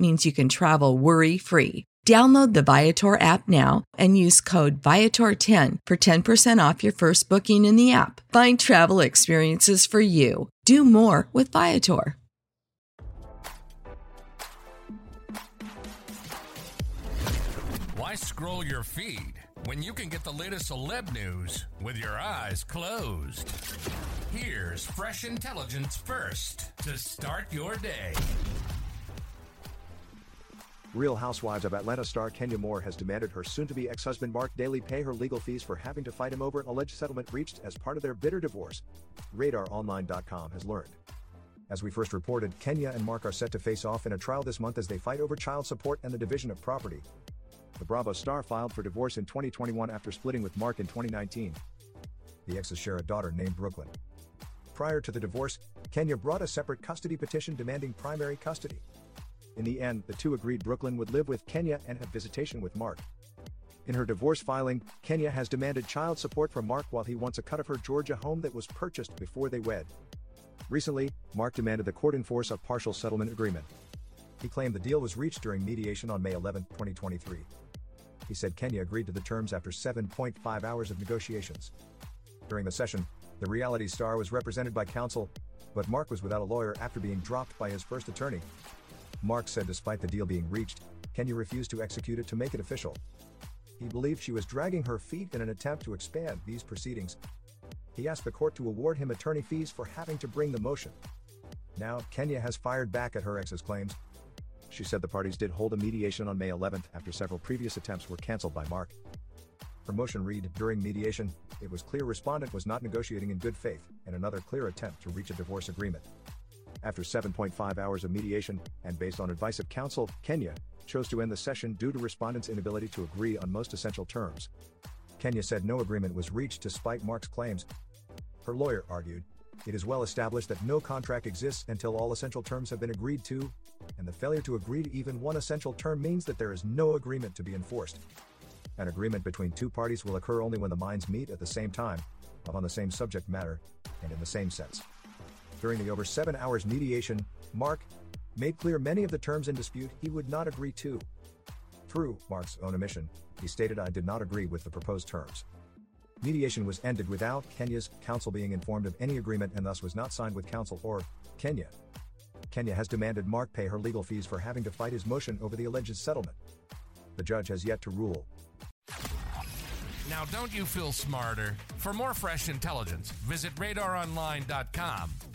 means you can travel worry free. Download the Viator app now and use code Viator10 for 10% off your first booking in the app. Find travel experiences for you. Do more with Viator. Why scroll your feed when you can get the latest celeb news with your eyes closed? Here's fresh intelligence first to start your day. Real Housewives of Atlanta star Kenya Moore has demanded her soon-to-be ex-husband Marc Daly pay her legal fees for having to fight him over an alleged settlement reached as part of their bitter divorce, RadarOnline.com has learned. As we first reported, Kenya and Marc are set to face off in a trial this month as they fight over child support and the division of property. The Bravo star filed for divorce in 2021 after splitting with Marc in 2019. The exes share a daughter named Brooklyn. Prior to the divorce, Kenya brought a separate custody petition demanding primary custody. In the end, the two agreed Brooklyn would live with Kenya and have visitation with Marc. In her divorce filing, Kenya has demanded child support from Marc while he wants a cut of her Georgia home that was purchased before they wed. Recently, Marc demanded the court enforce a partial settlement agreement. He claimed the deal was reached during mediation on May 11, 2023. He said Kenya agreed to the terms after 7.5 hours of negotiations. During the session, the reality star was represented by counsel, but Marc was without a lawyer after being dropped by his first attorney. Marc said despite the deal being reached, Kenya refused to execute it to make it official. He believed she was dragging her feet in an attempt to expand these proceedings. He asked the court to award him attorney fees for having to bring the motion. Now, Kenya has fired back at her ex's claims. She said the parties did hold a mediation on May 11th after several previous attempts were canceled by Marc. Her motion read During mediation, it was clear respondent was not negotiating in good faith, and another clear attempt to reach a divorce agreement. After 7.5 hours of mediation, and based on advice of counsel, Kenya chose to end the session due to respondents' inability to agree on most essential terms. Kenya said no agreement was reached despite Marc's claims. Her lawyer argued, it is well established that no contract exists until all essential terms have been agreed to, and the failure to agree to even one essential term means that there is no agreement to be enforced. An agreement between two parties will occur only when the minds meet at the same time, on the same subject matter, and in the same sense. During the over seven hours mediation, Marc made clear many of the terms in dispute he would not agree to. Through Marc's own admission, he stated I did not agree with the proposed terms. Mediation was ended without Kenya's counsel being informed of any agreement and thus was not signed with counsel or Kenya. Kenya has demanded Marc pay her legal fees for having to fight his motion over the alleged settlement. The judge has yet to rule. Now, don't you feel smarter? For more fresh intelligence, visit radaronline.com